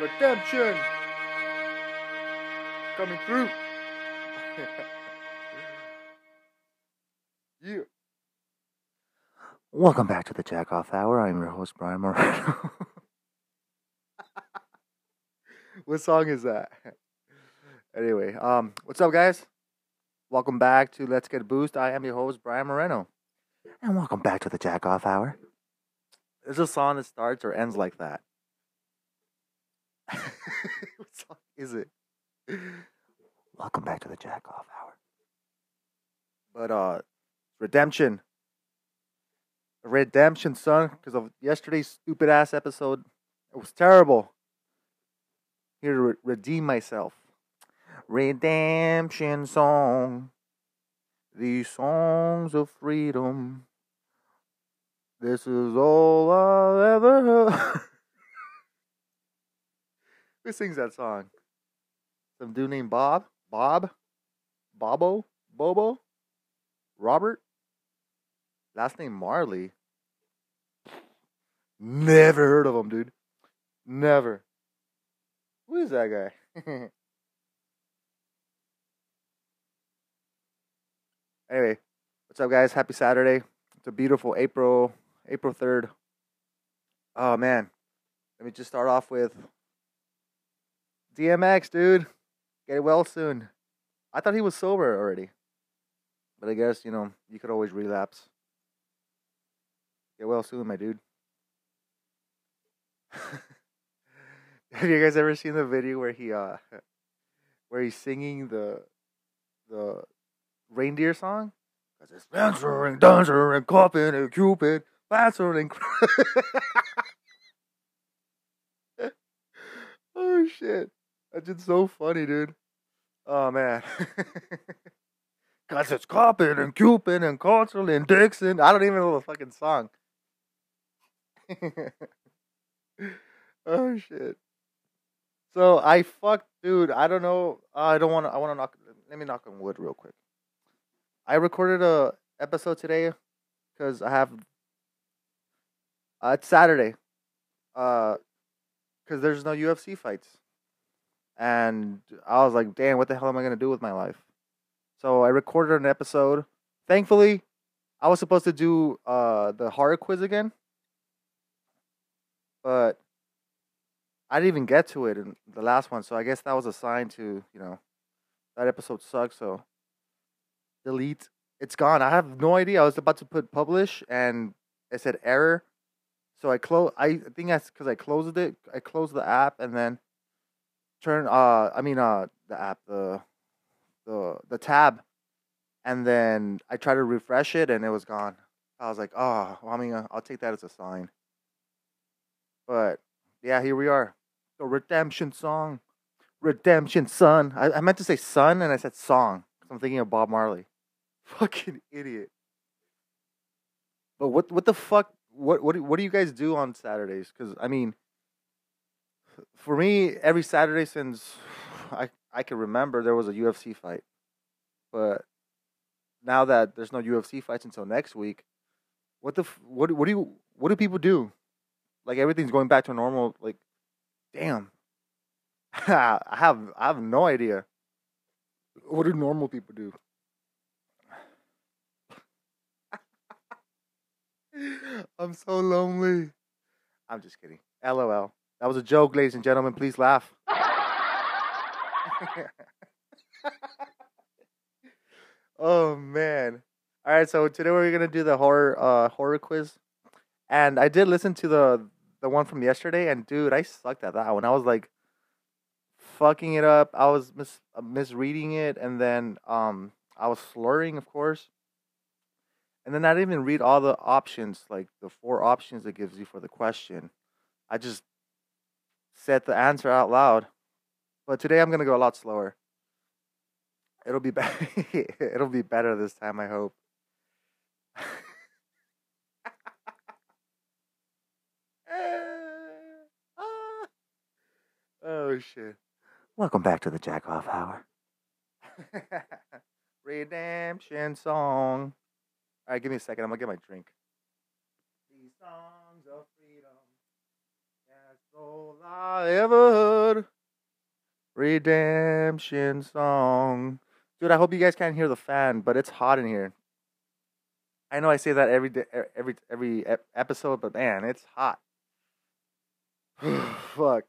redemption coming through. yeah. Welcome back to the Jack Off Hour. I'm your host, Brian Moreno. what song is that? Anyway, um, what's up, guys? Welcome back to Let's Get a Boost. I am your host, Brian Moreno. and welcome back to the Jack Off Hour. There's a song that starts or ends like that. what song is it? Welcome back to the Jack Off Hour. But uh, redemption, A redemption, son, because of yesterday's stupid ass episode. It was terrible. Here to re- redeem myself. Redemption song. These songs of freedom. This is all I've ever heard. Who sings that song? Some dude named Bob? Bob? Bobo? Bobo? Robert? Last name Marley. Never heard of him, dude. Never. Who is that guy? anyway, what's up, guys? Happy Saturday. It's a beautiful April, April 3rd. Oh, man. Let me just start off with DMX, dude. Get well soon. I thought he was sober already. But I guess, you know, you could always relapse. Get well soon, my dude. Have you guys ever seen the video where he uh where he's singing the the reindeer song? Cause it's Dancer and Dancer and Coppin and Cupid, Dancer and Oh shit. That's just so funny, dude. Oh man. Cause it's Coppin and Cupid and Consul and Dixon. I don't even know the fucking song. oh shit. So I fucked, dude. I don't know. I don't want to. I want to knock. Let me knock on wood real quick. I recorded a episode today because I have. Uh, it's Saturday. Uh, because there's no UFC fights, and I was like, "Damn, what the hell am I gonna do with my life?" So I recorded an episode. Thankfully, I was supposed to do uh the horror quiz again, but I didn't even get to it in the last one. So I guess that was a sign to you know that episode sucks. So delete. It's gone. I have no idea. I was about to put publish and it said error. So I close. I think that's because I closed it. I closed the app and then turn. Uh, I mean, uh, the app, the the the tab, and then I tried to refresh it and it was gone. I was like, oh, well, I mean, uh, I'll take that as a sign. But yeah, here we are. The redemption song, redemption son. I, I meant to say son and I said song. I'm thinking of Bob Marley. Fucking idiot. But what what the fuck? What what what do you guys do on Saturdays? Because I mean, for me, every Saturday since I I can remember, there was a UFC fight. But now that there's no UFC fights until next week, what the what what do you what do people do? Like everything's going back to normal. Like, damn. I have I have no idea. What do normal people do? I'm so lonely. I'm just kidding. LOL. That was a joke, ladies and gentlemen. Please laugh. oh man. All right, so today we're gonna do the horror uh horror quiz, and I did listen to the the one from yesterday, and dude, I sucked at that one. I was like fucking it up. I was mis- uh, misreading it, and then um I was slurring, of course. And then I didn't even read all the options, like the four options it gives you for the question. I just said the answer out loud. But today I'm gonna go a lot slower. It'll be better. It'll be better this time, I hope. oh shit. Welcome back to the Jack Off Hour. Redemption song. All right, give me a second. I'm gonna get my drink. These songs of freedom. Yes, all I ever heard. Redemption song. Dude, I hope you guys can't hear the fan, but it's hot in here. I know I say that every day, er, every every episode, but man, it's hot. fuck.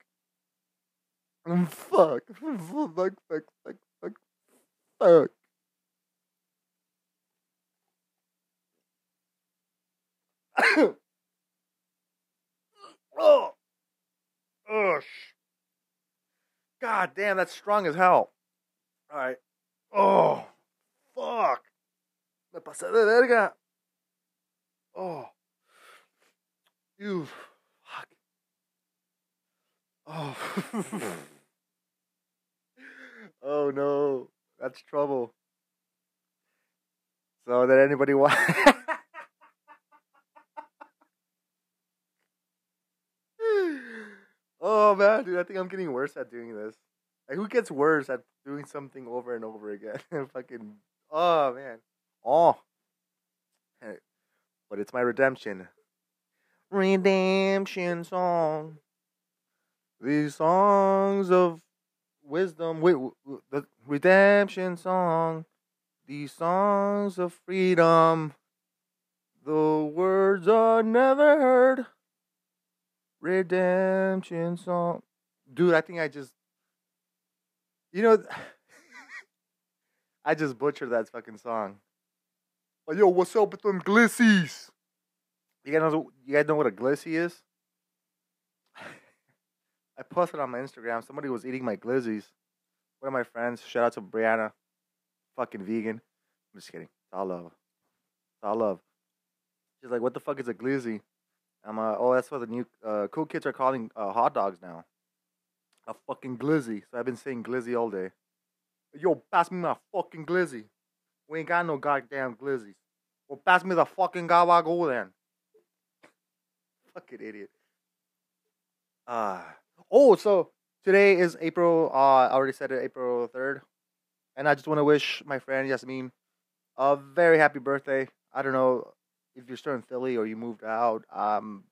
Fuck. Fuck. Fuck. Fuck. Fuck. Fuck. oh. Sh- God damn, that's strong as hell. All right. Oh. Fuck. Me pasé de verga. Oh. You. Fuck. Oh. oh no. That's trouble. So did anybody want Oh man, dude, I think I'm getting worse at doing this. Like who gets worse at doing something over and over again? Fucking oh man. Oh. Hey, But it's my redemption. Redemption song. These songs of wisdom, wait, the redemption song. These songs of freedom. The words are never heard. Redemption song. Dude, I think I just. You know. I just butchered that fucking song. Oh, yo, what's up with them glizzies? You guys know, you guys know what a glizzy is? I posted on my Instagram. Somebody was eating my glizzies. One of my friends. Shout out to Brianna. Fucking vegan. I'm just kidding. It's all love. It's all love. She's like, what the fuck is a glizzy? I'm uh, oh, that's what the new uh, cool kids are calling uh, hot dogs now. A fucking glizzy. So I've been saying glizzy all day. Yo, pass me my fucking glizzy. We ain't got no goddamn glizzies. Well, pass me the fucking gabago then. Fucking idiot. Uh, oh, so today is April, uh, I already said it, April 3rd. And I just want to wish my friend Yasmin a very happy birthday. I don't know if you're still in Philly or you moved out. Um,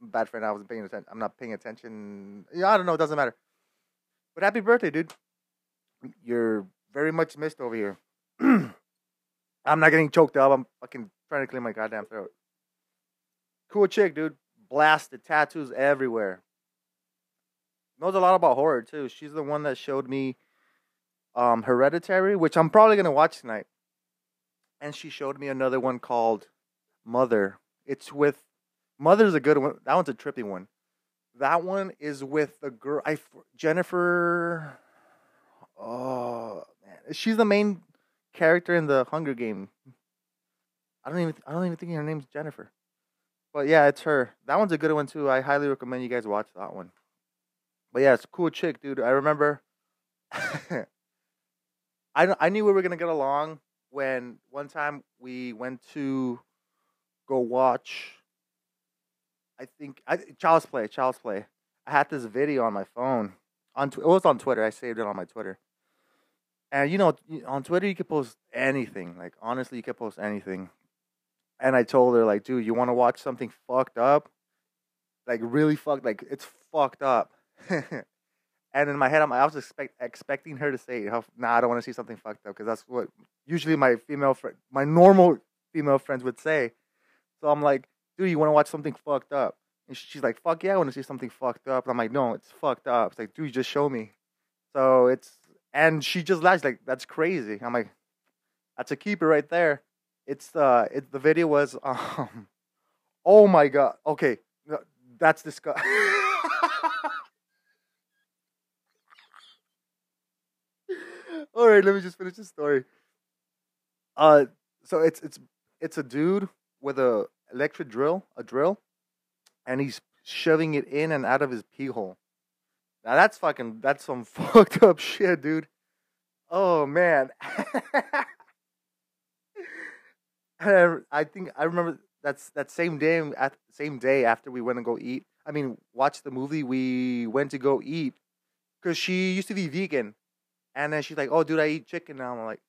bad friend, I wasn't paying attention. I'm not paying attention. Yeah, I don't know. It doesn't matter. But happy birthday, dude. You're very much missed over here. I'm not getting choked up. I'm fucking trying to clear my goddamn throat. Cool chick, dude. Blasted tattoos everywhere. Knows a lot about horror too. She's the one that showed me um Hereditary, which I'm probably gonna watch tonight. And she showed me another one called Mother. It's with Mother's a good one. That one's a trippy one. That one is with the girl I Jennifer. Oh man, she's the main character in the Hunger Game. I don't even I don't even think her name's Jennifer. But yeah, it's her. That one's a good one too. I highly recommend you guys watch that one. But yeah, it's a cool chick, dude. I remember. I I knew we were gonna get along when one time we went to go watch. I think I, Child's Play. Child's Play. I had this video on my phone. On tw- it was on Twitter. I saved it on my Twitter. And you know, on Twitter you can post anything. Like honestly, you can post anything. And I told her like, dude, you want to watch something fucked up? Like really fucked. Like it's fucked up. and in my head, I'm, I was expect, expecting her to say, how, "Nah, I don't want to see something fucked up," because that's what usually my female friend, my normal female friends would say. So I'm like, dude, you want to watch something fucked up? And she's like, fuck yeah, I want to see something fucked up. And I'm like, no, it's fucked up. It's like, dude, just show me. So it's, and she just laughs like, that's crazy. I'm like, that's a keeper right there. It's uh, it, the video was um, oh my god. Okay, that's disgusting. All right, let me just finish the story. Uh, so it's it's it's a dude with a electric drill, a drill, and he's shoving it in and out of his pee hole. Now that's fucking that's some fucked up shit, dude. Oh man. And I think I remember that's that same day at same day after we went to go eat. I mean, watch the movie. We went to go eat because she used to be vegan, and then she's like, "Oh, dude, I eat chicken now." I'm like,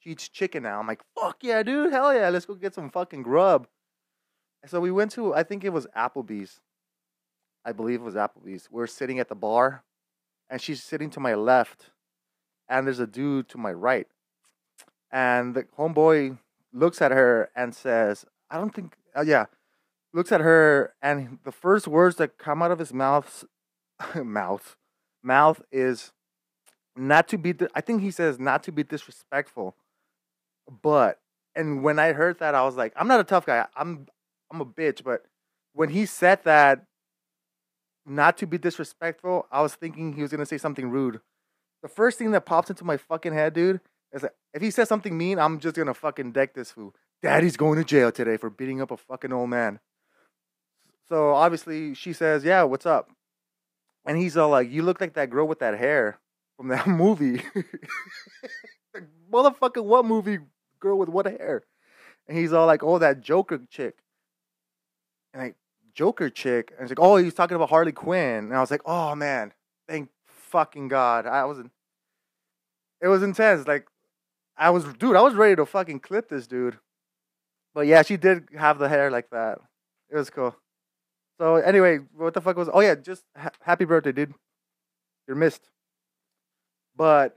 "She eats chicken now." I'm like, "Fuck yeah, dude! Hell yeah! Let's go get some fucking grub." And so we went to I think it was Applebee's, I believe it was Applebee's. We're sitting at the bar, and she's sitting to my left, and there's a dude to my right. And the homeboy looks at her and says, I don't think, uh, yeah, looks at her, and the first words that come out of his mouth, mouth, mouth is not to be, I think he says not to be disrespectful, but, and when I heard that, I was like, I'm not a tough guy. I'm, I'm a bitch, but when he said that, not to be disrespectful, I was thinking he was gonna say something rude. The first thing that pops into my fucking head, dude, is that if he says something mean, I'm just gonna fucking deck this fool. Daddy's going to jail today for beating up a fucking old man. So obviously she says, "Yeah, what's up?" And he's all like, "You look like that girl with that hair from that movie." Motherfucker, what movie? Girl with what hair? And he's all like, "Oh, that Joker chick." And like Joker chick, and it's like, "Oh, he's talking about Harley Quinn." And I was like, "Oh man, thank fucking god!" I was, in, it was intense. Like, I was, dude, I was ready to fucking clip this dude. But yeah, she did have the hair like that. It was cool. So anyway, what the fuck was? Oh yeah, just ha- happy birthday, dude. You're missed. But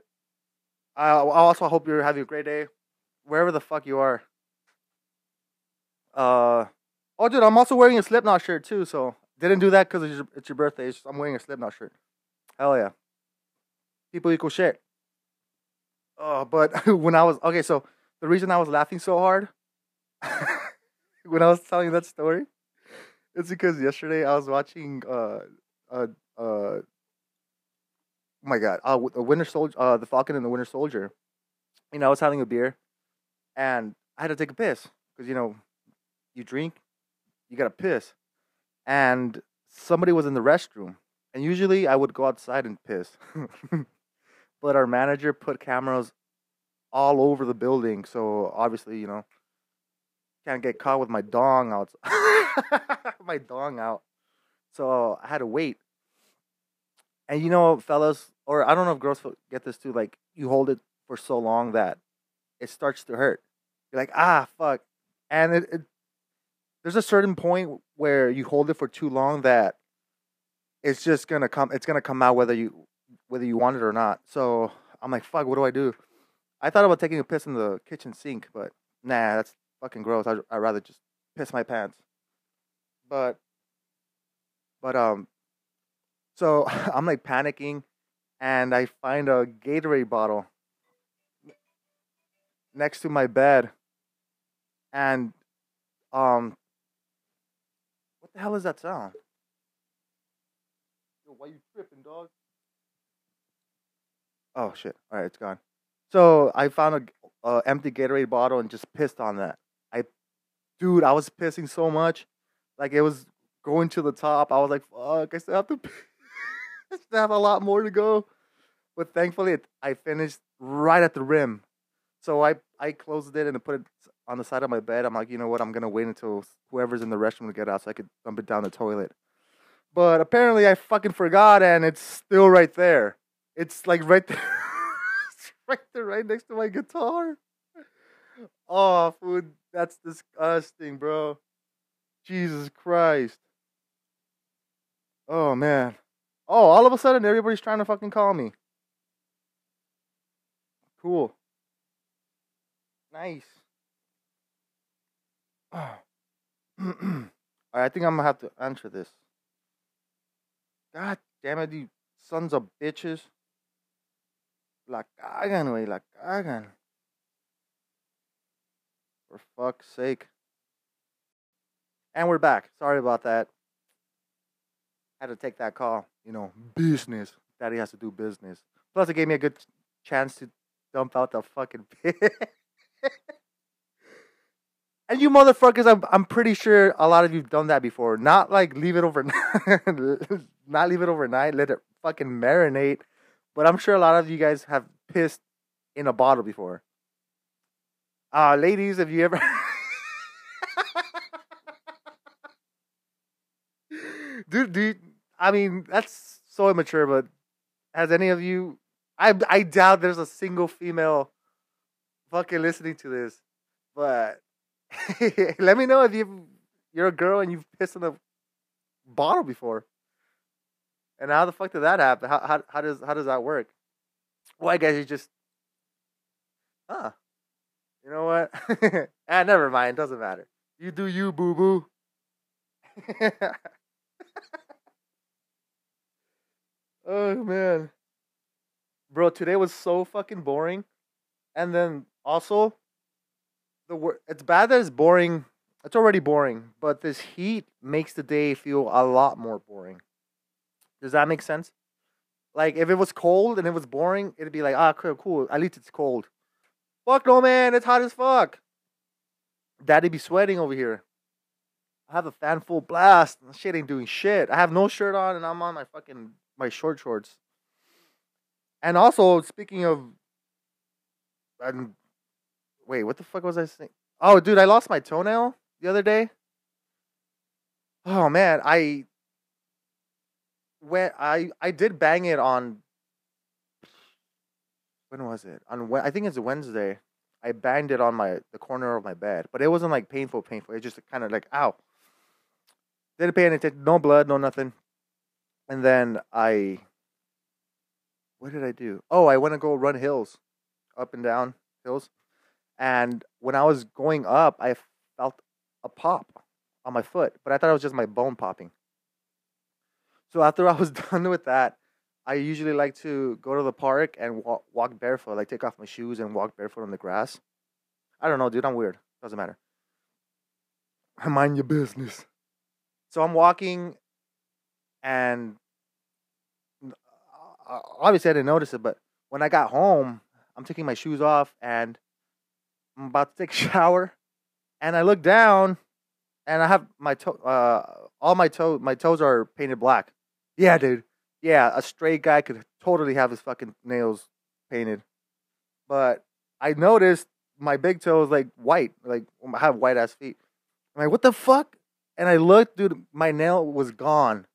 I also hope you're having a great day, wherever the fuck you are. Uh, oh, dude, I'm also wearing a Slipknot shirt too. So didn't do that because it's your, it's your birthday. It's just, I'm wearing a Slipknot shirt. Hell yeah. People equal shit. Oh, but when I was okay, so the reason I was laughing so hard when I was telling that story, it's because yesterday I was watching uh uh uh oh my god uh the Winter Soldier uh the Falcon and the Winter Soldier. You know, I was having a beer, and I had to take a piss because you know, you drink, you gotta piss, and somebody was in the restroom, and usually I would go outside and piss, but our manager put cameras all over the building, so obviously you know can't get caught with my dong out. my dong out. So I had to wait. And you know, fellas, or I don't know if girls get this too. Like you hold it for so long that it starts to hurt. You're like, ah, fuck. And it, it there's a certain point where you hold it for too long that it's just gonna come. It's gonna come out whether you whether you want it or not. So I'm like, fuck. What do I do? I thought about taking a piss in the kitchen sink, but nah, that's fucking gross. I'd, I'd rather just piss my pants. But, but um, so I'm like panicking, and I find a Gatorade bottle next to my bed, and um, what the hell is that sound? Yo, why you tripping, dog? Oh shit! All right, it's gone. So I found a uh, empty Gatorade bottle and just pissed on that. I, dude, I was pissing so much, like it was going to the top. I was like, fuck, I still have to. I still have a lot more to go, but thankfully I finished right at the rim. So I I closed it and put it on the side of my bed. I'm like, you know what? I'm gonna wait until whoever's in the restroom to get out so I could dump it down the toilet. But apparently I fucking forgot, and it's still right there. It's like right there. right there, right next to my guitar. Oh, food. That's disgusting, bro. Jesus Christ. Oh, man. Oh, all of a sudden, everybody's trying to fucking call me. Cool. Nice. All right, I think I'm gonna have to answer this. God damn it, you sons of bitches. La cagan, güey, la cagan. For fuck's sake. And we're back. Sorry about that. Had to take that call. You know, business. Daddy has to do business. Plus, it gave me a good chance to dump out the fucking. and you motherfuckers, I'm, I'm pretty sure a lot of you've done that before. Not like leave it overnight. not leave it overnight. Let it fucking marinate. But I'm sure a lot of you guys have pissed in a bottle before. Uh, ladies, have you ever. dude, dude, I mean, that's so immature, but has any of you. I, I doubt there's a single female fucking listening to this. But let me know if you you're a girl and you've pissed in a bottle before. And how the fuck did that happen? How how how does how does that work? Well, I guess you just, huh? You know what? ah, never mind. Doesn't matter. You do you, boo boo. oh man, bro, today was so fucking boring. And then also, the it's bad that it's boring. It's already boring, but this heat makes the day feel a lot more boring. Does that make sense? Like if it was cold and it was boring, it'd be like, ah, cool, cool. At least it's cold. Fuck no, man. It's hot as fuck. Daddy be sweating over here. I have a fan full blast. And shit ain't doing shit. I have no shirt on and I'm on my fucking my short shorts. And also, speaking of, and wait, what the fuck was I saying? Oh, dude, I lost my toenail the other day. Oh man, I when I I did bang it on when was it on I think it's Wednesday. I banged it on my the corner of my bed, but it wasn't like painful, painful. It just kind of like ow. Didn't pay any attention. No blood, no nothing. And then I, what did I do? Oh, I went to go run hills, up and down hills, and when I was going up, I felt a pop on my foot, but I thought it was just my bone popping. So after I was done with that, I usually like to go to the park and walk, walk barefoot, like take off my shoes and walk barefoot on the grass. I don't know, dude. I'm weird. Doesn't matter. I Mind your business. So I'm walking, and obviously I didn't notice it, but when I got home, I'm taking my shoes off and I'm about to take a shower, and I look down, and I have my toe, uh, all my toe, my toes are painted black. Yeah, dude. Yeah, a straight guy could totally have his fucking nails painted, but I noticed my big toe is like white, like I have white ass feet. I'm like, what the fuck? And I looked, dude, my nail was gone,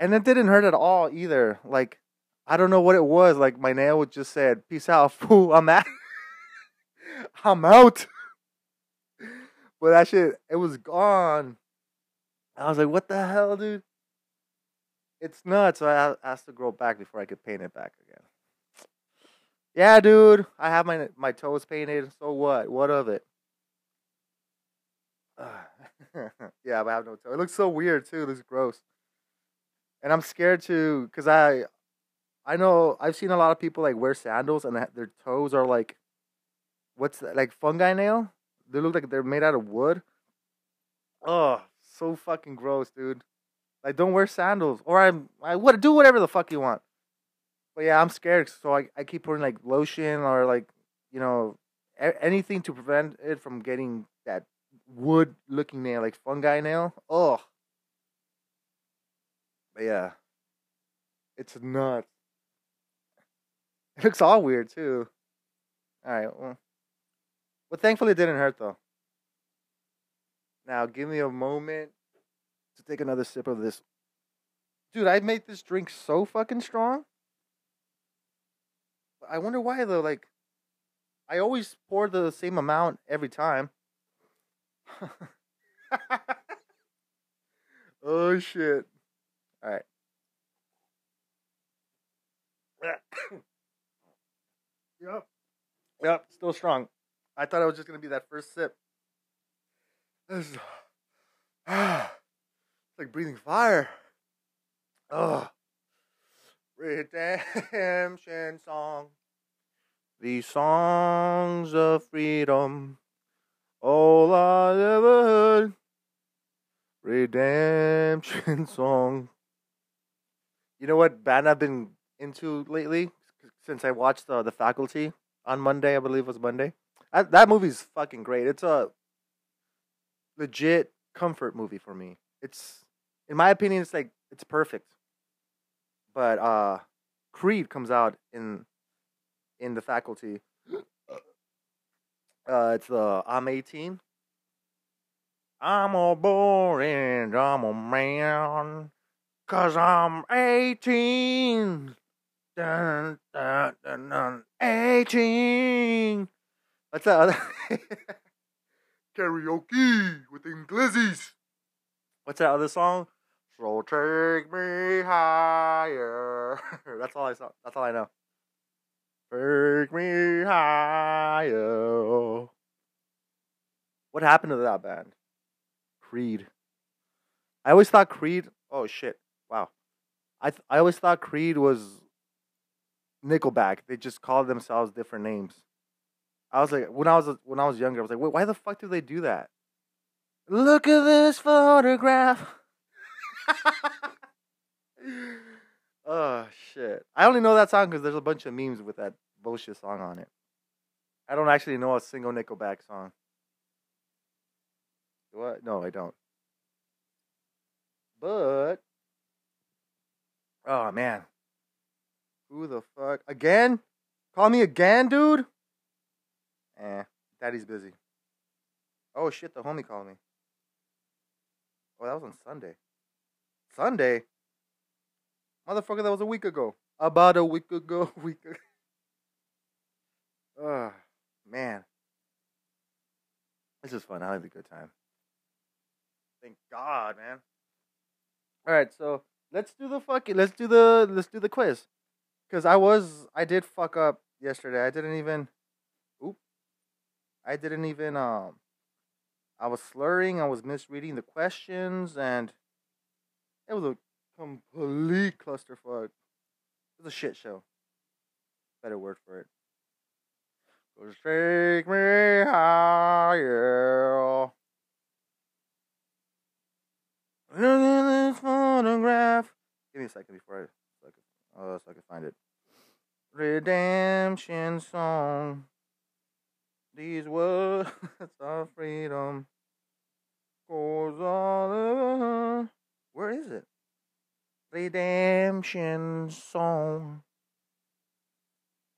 and it didn't hurt at all either. Like, I don't know what it was. Like my nail just said, "Peace out, fool. I'm out. I'm out." but that shit, it was gone. I was like, "What the hell, dude?" It's nuts. So I asked to grow back before I could paint it back again. Yeah, dude. I have my my toes painted. So what? What of it? yeah, but I have no toe. It looks so weird too. It looks gross. And I'm scared to, cause I, I know I've seen a lot of people like wear sandals and their toes are like, what's that? Like fungi nail? They look like they're made out of wood. Oh, so fucking gross, dude. Like, don't wear sandals, or I'm I would do whatever the fuck you want. But yeah, I'm scared, so I I keep putting like lotion or like you know a- anything to prevent it from getting that wood looking nail, like fungi nail. Oh, but yeah, it's nuts. It looks all weird too. All right, well, but thankfully it didn't hurt though. Now give me a moment to take another sip of this. Dude, I made this drink so fucking strong. I wonder why though. Like, I always pour the same amount every time. oh shit! All right. yep. Yep. Still strong. I thought it was just gonna be that first sip. This is, it's like breathing fire. Ugh. Redemption song. These songs of freedom. All I ever heard. Redemption song. You know what band I've been into lately? Since I watched uh, The Faculty on Monday, I believe it was Monday. I, that movie's fucking great. It's a legit comfort movie for me. It's, in my opinion, it's like it's perfect. But uh, Creed comes out in in the faculty. Uh, it's the I'm 18. I'm a boring, I'm a man, cause I'm 18. Dun, dun, dun, dun, 18. What's that other? Karaoke with Inglesias. What's that other song? So take me higher. that's all I saw. That's all I know. Take me higher. What happened to that band? Creed. I always thought Creed. Oh shit! Wow. I th- I always thought Creed was Nickelback. They just called themselves different names. I was like, when I was when I was younger, I was like, wait, why the fuck do they do that? Look at this photograph. oh shit! I only know that song because there's a bunch of memes with that bullshit song on it. I don't actually know a single Nickelback song. What? No, I don't. But oh man, who the fuck again? Call me again, dude. Eh, daddy's busy. Oh shit, the homie called me. Oh, that was on Sunday. Sunday? Motherfucker, that was a week ago. About a week ago, week ago. Man. This is fun. I had a good time. Thank God, man. All right, so let's do the fucking let's do the let's do the quiz. Cuz I was I did fuck up yesterday. I didn't even. I didn't even um I was slurring, I was misreading the questions and it was a complete clusterfuck. It was a shit show. Better word for it. Just take me higher. Look at this photograph. Give me a second before I, so I can, uh, so I can find it. Redemption song. These words of freedom goes all over. Where is it? Redemption song.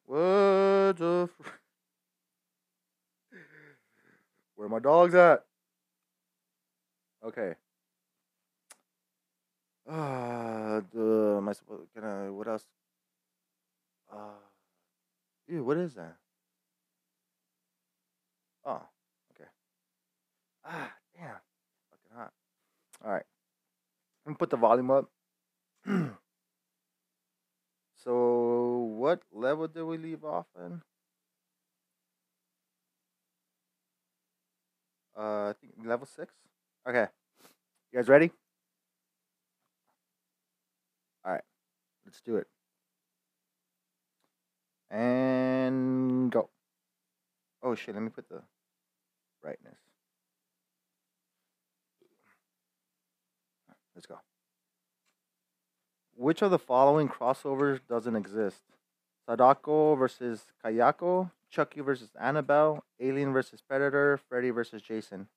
Words of. Where my dogs at? Okay. Uh, the, am I supposed gonna what else? Uh, ew, what is that? Oh, okay. Ah, damn, fucking hot. All right, let me put the volume up. so, what level did we leave off in? Uh, I think level six. Okay, you guys ready? All right, let's do it. And go. Oh shit, let me put the Let's go. Which of the following crossovers doesn't exist? Sadako versus Kayako, Chucky versus Annabelle, Alien versus Predator, Freddy versus Jason.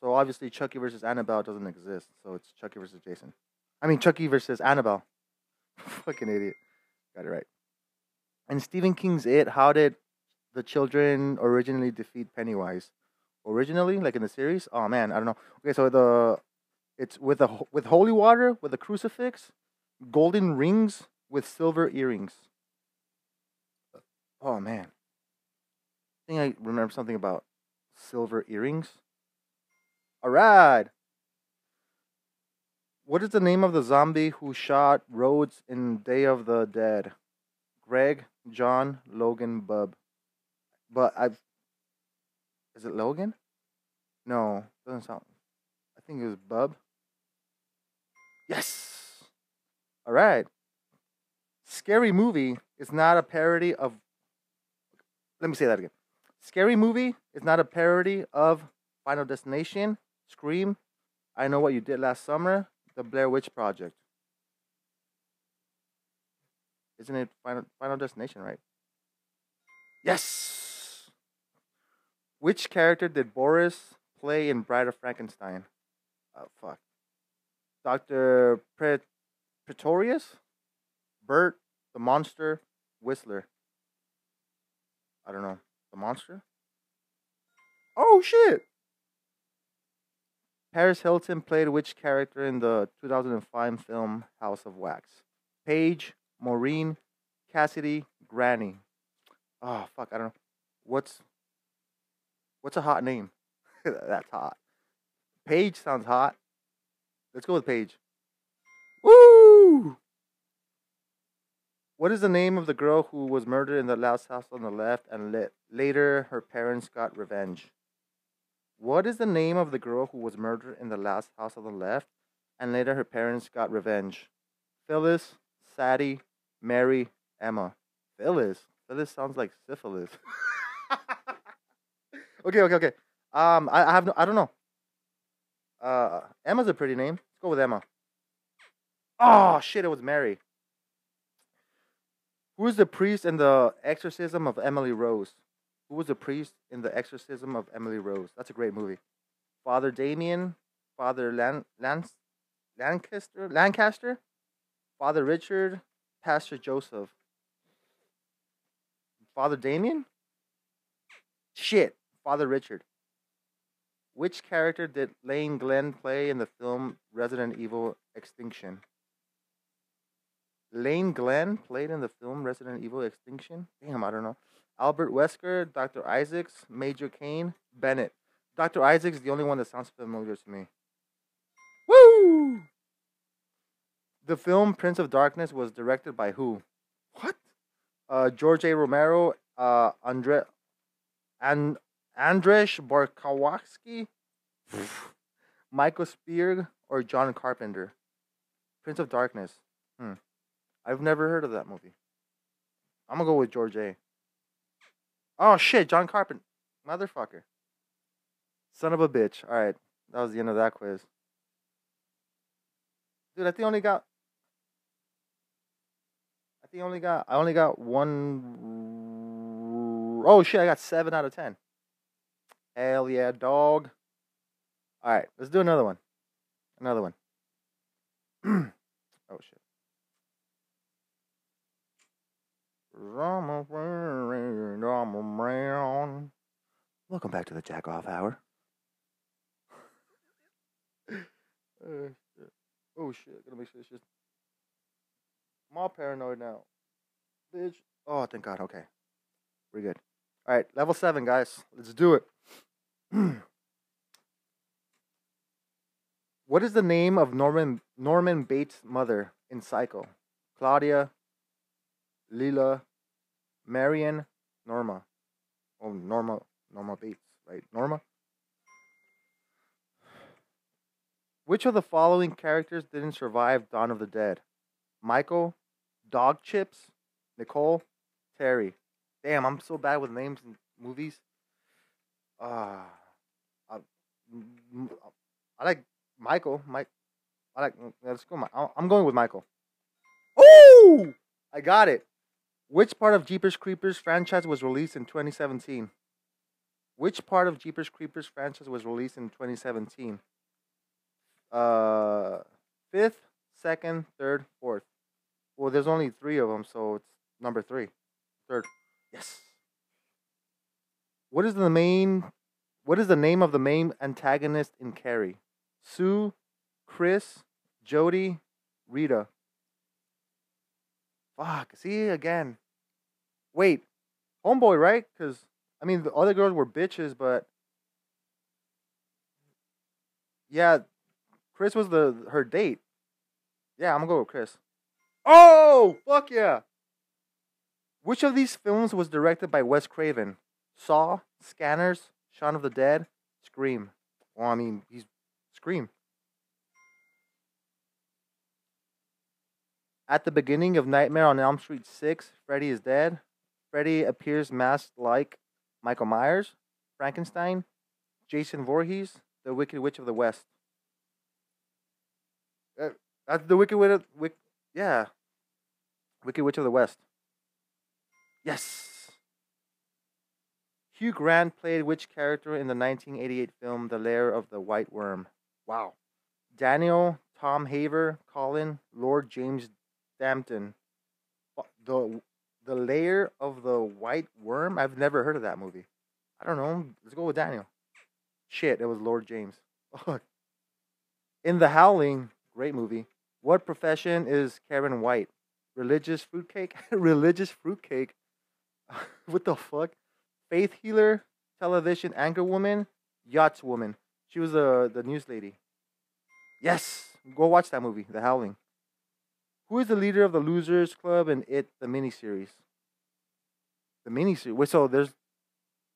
So obviously Chucky versus Annabelle doesn't exist, so it's Chucky versus Jason. I mean Chucky versus Annabelle. Fucking idiot. Got it right. In Stephen King's It, how did the children originally defeat Pennywise? Originally, like in the series? Oh man, I don't know. Okay, so the it's with a with holy water with a crucifix, golden rings with silver earrings. Oh man. I think I remember something about silver earrings. All right. What is the name of the zombie who shot Rhodes in Day of the Dead? Greg, John, Logan, Bub. But I've. Is it Logan? No, doesn't sound. I think it was Bub. Yes. All right. Scary Movie is not a parody of. Let me say that again. Scary Movie is not a parody of Final Destination, Scream, I Know What You Did Last Summer, The Blair Witch Project. Isn't it Final, Final Destination, right? Yes! Which character did Boris play in Bride of Frankenstein? Oh, fuck. Dr. Pret- Pretorius? Bert, the monster, Whistler. I don't know. The monster? Oh shit! Paris Hilton played which character in the 2005 film House of Wax? Paige, Maureen, Cassidy, Granny. Oh fuck, I don't know. What's what's a hot name? That's hot. Paige sounds hot. Let's go with Paige. Woo! What is the name of the girl who was murdered in the last house on the left and la- later her parents got revenge? What is the name of the girl who was murdered in the last house on the left and later her parents got revenge? Phyllis, Sadie, Mary, Emma. Phyllis. Phyllis sounds like syphilis. okay, okay, okay. Um, I, I have no, I don't know. Uh, Emma's a pretty name. Let's go with Emma. Oh shit! It was Mary. Who is the priest in the exorcism of Emily Rose? Who was the priest in the exorcism of Emily Rose? That's a great movie. Father Damien, Father Lan, Lance, Lancaster, Lancaster, Father Richard, Pastor Joseph. Father Damien? Shit, Father Richard. Which character did Lane Glenn play in the film Resident Evil Extinction? Lane Glenn played in the film Resident Evil Extinction? Damn, I don't know. Albert Wesker, Dr. Isaacs, Major Kane, Bennett. Dr. Isaacs is the only one that sounds familiar to me. Woo! The film Prince of Darkness was directed by who? What? Uh, George A. Romero, uh, Andre, and Andrzej Barkowski, Michael Spear, or John Carpenter? Prince of Darkness. Hmm. I've never heard of that movie. I'm gonna go with George A. Oh shit, John Carpenter, motherfucker, son of a bitch. All right, that was the end of that quiz. Dude, I think I only got. I think I only got. I only got one. Oh shit! I got seven out of ten. Hell yeah, dog. All right, let's do another one. Another one. oh shit. Welcome back to the Jack Off Hour. Oh shit. Oh shit. Gotta make sure it's just. I'm paranoid now. Bitch. Oh, thank God. Okay. We're good. All right. Level seven, guys. Let's do it. What is the name of Norman Norman Bates' mother in Psycho? Claudia, Lila, Marion, Norma. Oh, Norma. Norma Bates, right? Norma? Which of the following characters didn't survive Dawn of the Dead? Michael, Dog Chips, Nicole, Terry. Damn, I'm so bad with names in movies. Ah, uh, I, like Michael. Mike, I like. Let's go. I'm going with Michael. Oh, I got it. Which part of Jeepers Creepers franchise was released in 2017? Which part of Jeepers Creepers franchise was released in 2017? Uh, fifth, second, third, fourth. Well, there's only three of them, so it's number three. Third. Yes. What is the main? What is the name of the main antagonist in Carrie? Sue, Chris, Jody, Rita. Fuck. See again. Wait, homeboy, right? Because I mean, the other girls were bitches, but yeah, Chris was the her date. Yeah, I'm gonna go with Chris. Oh, fuck yeah! Which of these films was directed by Wes Craven? Saw, Scanners, Shaun of the Dead, Scream. Well, I mean, he's Scream. At the beginning of Nightmare on Elm Street 6, Freddy is dead. Freddy appears masked like Michael Myers, Frankenstein, Jason Voorhees, the Wicked Witch of the West. Uh, that's the Wicked Witch. Of, Wick, yeah, Wicked Witch of the West. Yes. Hugh Grant played which character in the 1988 film The Lair of the White Worm? Wow. Daniel, Tom Haver, Colin, Lord James D'Ampton. The the lair of the white worm. I've never heard of that movie. I don't know. Let's go with Daniel. Shit, it was Lord James. In The Howling, great movie. What profession is Karen White? Religious fruitcake? Religious fruitcake? what the fuck? Faith healer? Television anchor woman? Yachts woman. She was the the news lady. Yes. Go watch that movie, The Howling. Who is the leader of the Losers Club and It, the miniseries? The miniseries. Wait, so there's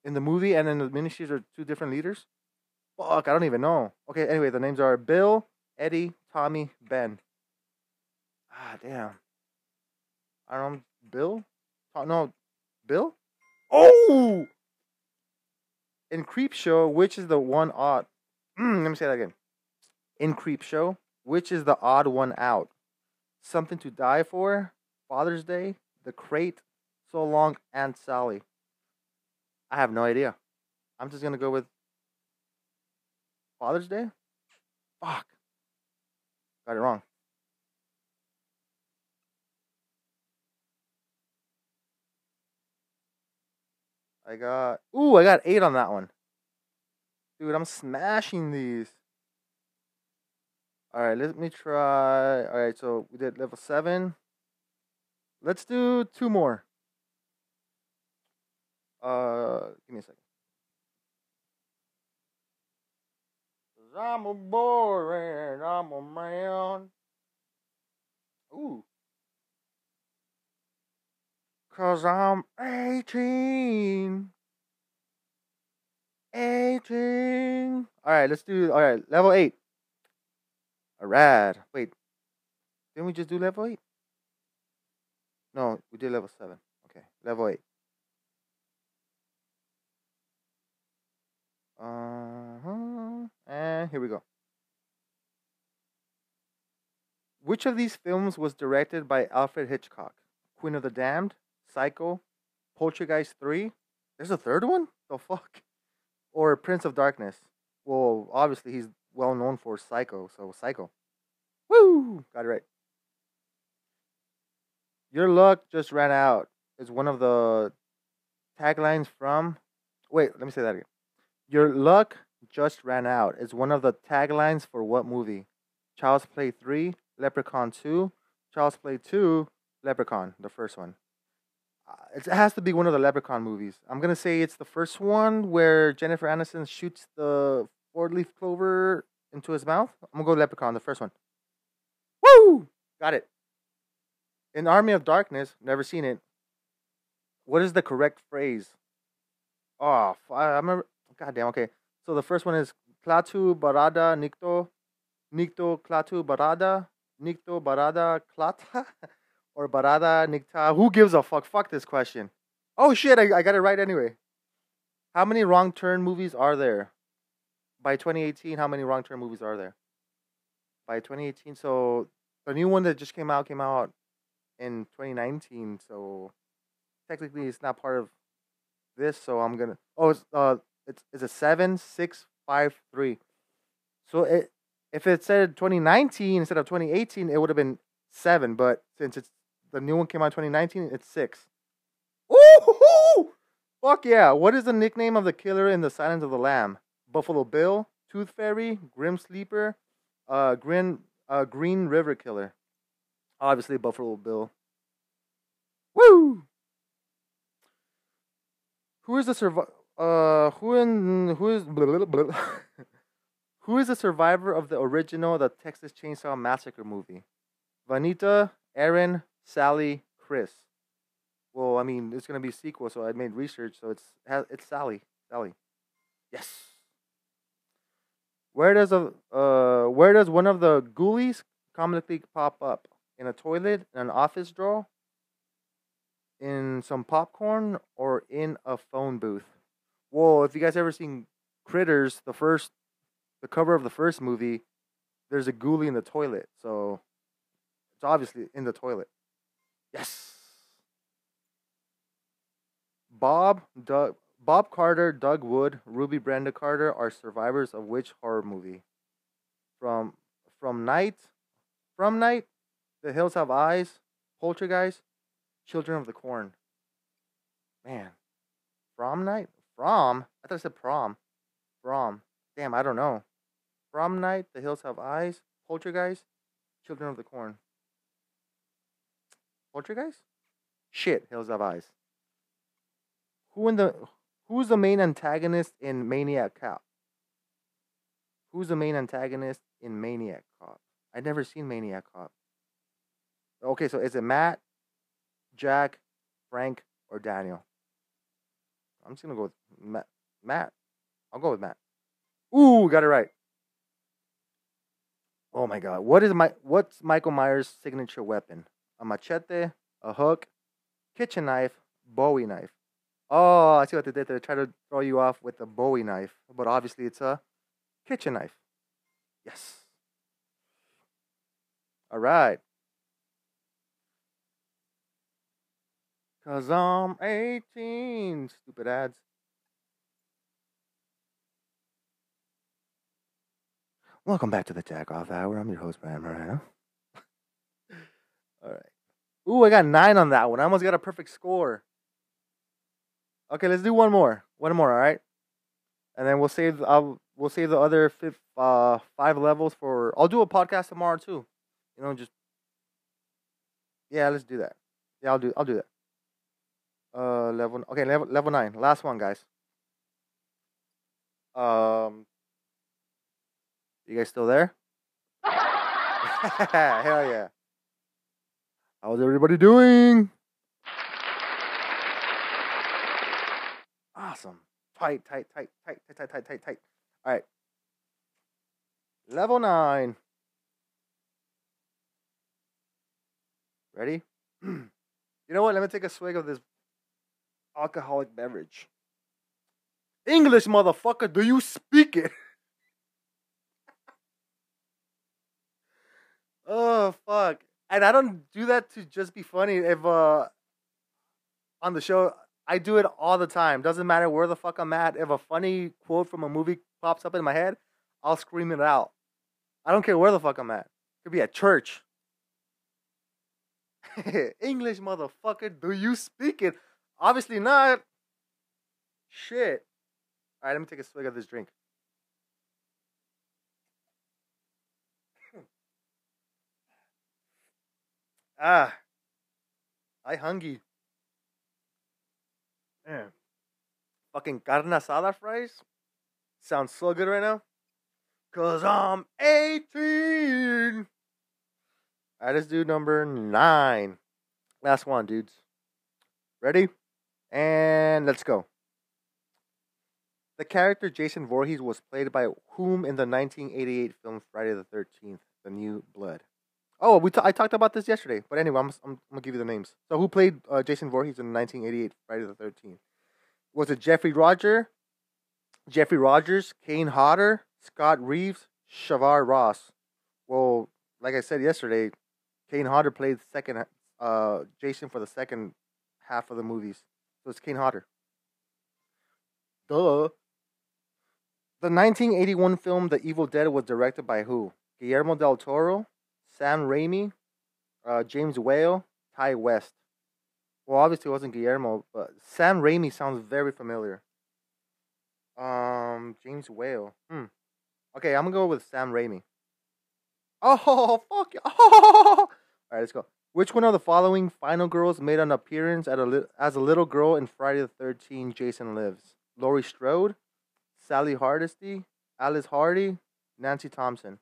in the movie and in the miniseries are two different leaders? Fuck, I don't even know. Okay, anyway, the names are Bill, Eddie, Tommy, Ben. Ah, damn. I don't. Bill? Oh, no, Bill? Oh! In Creepshow, which is the one odd? Mm, let me say that again. In Creepshow, which is the odd one out? Something to Die For, Father's Day, The Crate, So Long, and Sally. I have no idea. I'm just gonna go with Father's Day. Fuck. Got it wrong. I got ooh, I got eight on that one. Dude, I'm smashing these. Alright, let me try. Alright, so we did level seven. Let's do two more. Uh give me a second. Cause I'm a boy and I'm a man. Ooh. Cause I'm 18. 18. Alright, let's do alright, level 8. Alright. Wait. Didn't we just do level 8? No, we did level 7. Okay, level 8. Uh-huh. And here we go. Which of these films was directed by Alfred Hitchcock? Queen of the Damned, Psycho, Poltergeist 3. There's a third one? The fuck? Or Prince of Darkness. Well, obviously he's well known for Psycho, so Psycho. Woo! Got it right. Your luck just ran out is one of the taglines from. Wait, let me say that again. Your luck just ran out is one of the taglines for what movie? Child's Play 3, Leprechaun 2, Child's Play 2, Leprechaun, the first one. Uh, it has to be one of the Leprechaun movies. I'm gonna say it's the first one where Jennifer Aniston shoots the four-leaf clover into his mouth. I'm gonna go Leprechaun, the first one. Woo! Got it. In Army of Darkness, never seen it. What is the correct phrase? Oh, I remember. Goddamn. Okay. So the first one is Klaatu Barada Nikto, Nikto Klaatu Barada, Nikto Barada Klata, or Barada Nikta. Who gives a fuck? Fuck this question. Oh shit! I, I got it right anyway. How many wrong turn movies are there? By 2018, how many wrong turn movies are there? By 2018, so the new one that just came out came out in 2019. So technically, it's not part of this. So I'm gonna. Oh, it's uh, it's it's a seven six five three. So it if it said 2019 instead of 2018, it would have been seven. But since it's the new one came out in 2019, it's six. Ooh, fuck yeah! What is the nickname of the killer in The Silence of the Lamb? Buffalo Bill, Tooth Fairy, Grim Sleeper, uh, Grin, uh, Green River Killer. Obviously, Buffalo Bill. Woo! Who is the survivor? Uh, who in who is blah, blah, blah. who is the survivor of the original the Texas Chainsaw Massacre movie? Vanita, Aaron, Sally, Chris. Well, I mean, it's gonna be a sequel, so I made research. So it's it's Sally. Sally. Yes. Where does a uh where does one of the ghoulies comically pop up? In a toilet, in an office drawer, in some popcorn, or in a phone booth? Well, if you guys ever seen Critters, the first, the cover of the first movie, there's a ghoulie in the toilet, so it's obviously in the toilet. Yes. Bob, Doug, Bob Carter, Doug Wood, Ruby Brenda Carter are survivors of which horror movie? From From Night, From Night, The Hills Have Eyes, Poltergeist, Children of the Corn. Man, From Night, From? I thought I said prom. From. Damn, I don't know. From Night, The Hills Have Eyes, Poltergeist, Children of the Corn. Poltergeist? Shit, Hills Have Eyes. Who in the who's the main antagonist in Maniac Cop? Who's the main antagonist in Maniac Cop? I have never seen Maniac Cop. Okay, so is it Matt, Jack, Frank, or Daniel? I'm just gonna go with Matt. Matt. I'll go with Matt. Ooh, got it right. Oh my god. What is my what's Michael Myers' signature weapon? A machete, a hook, kitchen knife, Bowie knife. Oh, I see what they did. They try to throw you off with a Bowie knife, but obviously it's a kitchen knife. Yes. All right. Cause I'm 18. Stupid ads. Welcome back to the Jack Off Hour. I'm your host, Brian Moreno. All right. Ooh, I got nine on that one. I almost got a perfect score. Okay, let's do one more. One more, all right? And then we'll save. I'll we'll save the other fifth, uh, five levels for. I'll do a podcast tomorrow too. You know, just yeah, let's do that. Yeah, I'll do. I'll do that. Uh, level. Okay, level level nine. Last one, guys. Um, you guys still there? Hell yeah! How's everybody doing? Awesome. Tight, tight, tight, tight, tight, tight, tight, tight, tight. All right. Level nine. Ready? you know what? Let me take a swig of this alcoholic beverage. English, motherfucker, do you speak it? oh fuck! And I don't do that to just be funny. If uh, on the show, I do it all the time. Doesn't matter where the fuck I'm at. If a funny quote from a movie pops up in my head, I'll scream it out. I don't care where the fuck I'm at. Could be at church. English, motherfucker, do you speak it? Obviously not. Shit. All right, let me take a swig of this drink. Ah, I hungry. Man. Fucking carne asada fries sounds so good right now. Cause I'm 18. All right, let's do number nine. Last one, dudes. Ready? And let's go. The character Jason Voorhees was played by whom in the 1988 film Friday the 13th, The New Blood? Oh, we t- I talked about this yesterday, but anyway, I'm, I'm, I'm gonna give you the names. So, who played uh, Jason Voorhees in 1988 Friday the 13th? Was it Jeffrey Roger, Jeffrey Rogers, Kane Hodder, Scott Reeves, Shavar Ross? Well, like I said yesterday, Kane Hodder played second uh, Jason for the second half of the movies, so it's Kane Hodder. Duh. The 1981 film The Evil Dead was directed by who? Guillermo del Toro, Sam Raimi, uh, James Whale, Ti West. Well, obviously it wasn't Guillermo, but Sam Raimi sounds very familiar. Um, James Whale. Hmm. Okay, I'm gonna go with Sam Raimi. Oh fuck! Oh. All right, let's go. Which one of the following final girls made an appearance at a li- as a little girl in Friday the Thirteenth? Jason Lives. Laurie Strode, Sally Hardesty, Alice Hardy, Nancy Thompson.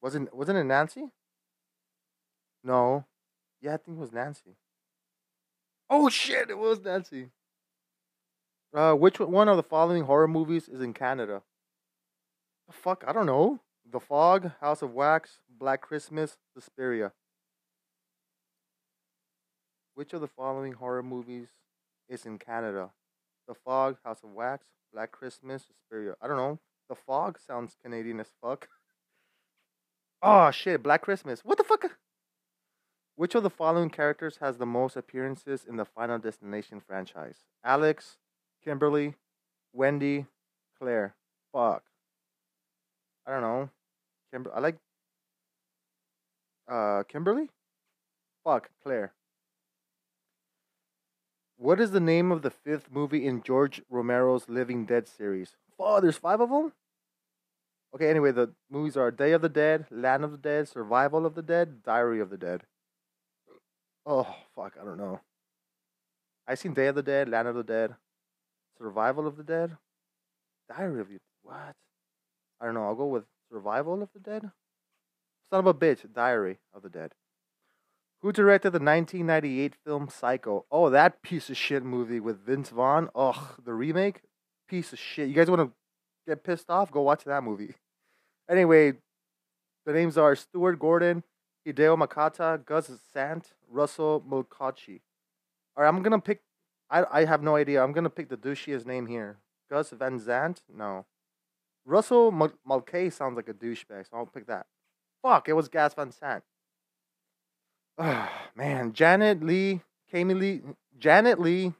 Wasn't wasn't it Nancy? No. Yeah, I think it was Nancy. Oh shit, it was Nancy. Uh, which one of the following horror movies is in Canada? The fuck, I don't know. The Fog, House of Wax, Black Christmas, Suspiria. Which of the following horror movies is in Canada? The Fog, House of Wax, Black Christmas, Suspiria. I don't know. The Fog sounds Canadian as fuck. Oh shit, Black Christmas. What the fuck? Which of the following characters has the most appearances in the Final Destination franchise? Alex, Kimberly, Wendy, Claire. Fuck. I don't know. Kimber I like uh Kimberly? Fuck, Claire. What is the name of the fifth movie in George Romero's Living Dead series? Oh, there's five of them? Okay, anyway, the movies are Day of the Dead, Land of the Dead, Survival of the Dead, Diary of the Dead. Oh, fuck, I don't know. I seen Day of the Dead, Land of the Dead, Survival of the Dead, Diary of the What? I don't know. I'll go with Survival of the Dead. Son of a bitch, Diary of the Dead. Who directed the 1998 film Psycho? Oh, that piece of shit movie with Vince Vaughn. Ugh, the remake? Piece of shit. You guys want to get pissed off? Go watch that movie. Anyway, the names are Stuart Gordon, Hideo Nakata, Gus Sant, Russell Mulcahy. All right, I'm gonna pick. I I have no idea. I'm gonna pick the douchiest name here. Gus Van Sant? No. Russell Mul- Mulcahy sounds like a douchebag, so I'll pick that. Fuck, it was Gus Van Sant. Ah, man, Janet Leigh, Jamie Lee, Janet Leigh,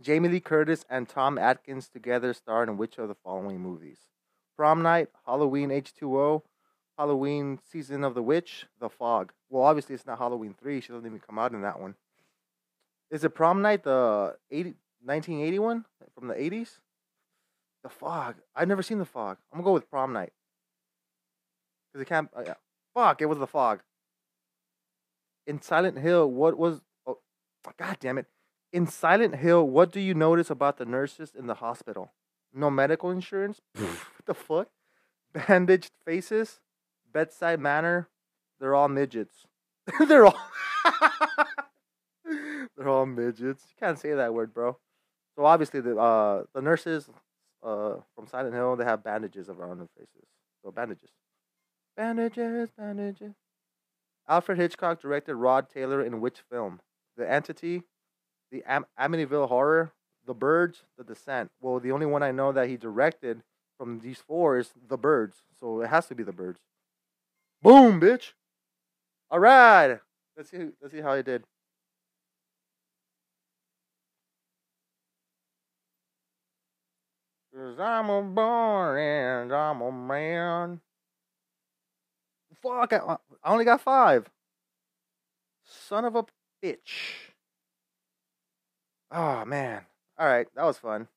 Jamie Lee Curtis, and Tom Atkins together starred in which of the following movies? Prom Night, Halloween H2O, Halloween Season of the Witch, The Fog. Well, obviously it's not Halloween 3. She doesn't even come out in that one. Is it Prom Night, the 80, 1981 from the 80s? The Fog. I've never seen The Fog. I'm going to go with Prom Night. Because it can't. Uh, yeah. Fuck, it was The Fog. In Silent Hill, what was. Oh, God damn it. In Silent Hill, what do you notice about the nurses in the hospital? No medical insurance? what the fuck? Bandaged faces? Bedside manner? They're all midgets. They're all. They're all midgets. You can't say that word, bro. So obviously the uh the nurses uh from Silent Hill they have bandages around their faces. So bandages. Bandages, bandages. Alfred Hitchcock directed Rod Taylor in which film? The Entity, The Am- Amityville Horror, The Birds, The Descent. Well, the only one I know that he directed from these four is The Birds, so it has to be The Birds. Boom, bitch. All right. Let's see. Let's see how he did. Cause I'm a boy and I'm a man. Fuck, I, I only got five. Son of a bitch. Oh, man. All right, that was fun.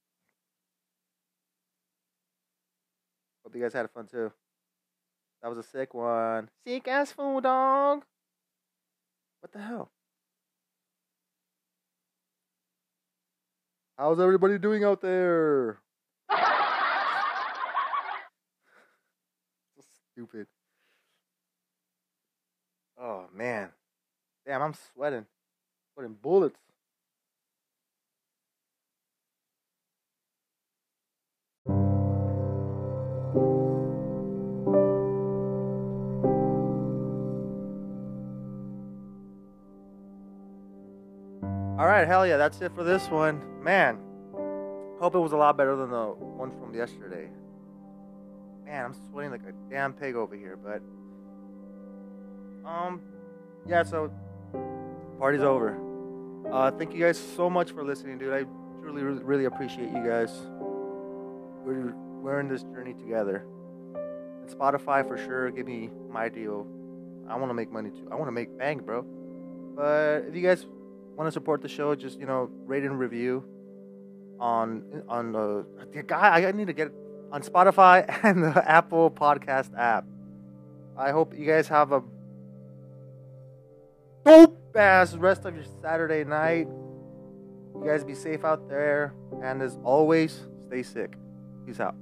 Hope you guys had fun too. That was a sick one. Sick ass fool dog. What the hell? How's everybody doing out there? so stupid. Oh man. Damn, I'm sweating. Putting bullets. All right, hell yeah, that's it for this one. Man, hope it was a lot better than the one from yesterday. Man, I'm sweating like a damn pig over here, but um, yeah. So party's over. Uh, thank you guys so much for listening, dude. I truly, really, appreciate you guys. We're we're in this journey together. And Spotify for sure. Give me my deal. I want to make money too. I want to make bank, bro. But if you guys want to support the show, just you know, rate and review on on the guy. I need to get on Spotify and the Apple Podcast app. I hope you guys have a dope ass rest of your Saturday night. You guys be safe out there, and as always, stay sick. Peace out.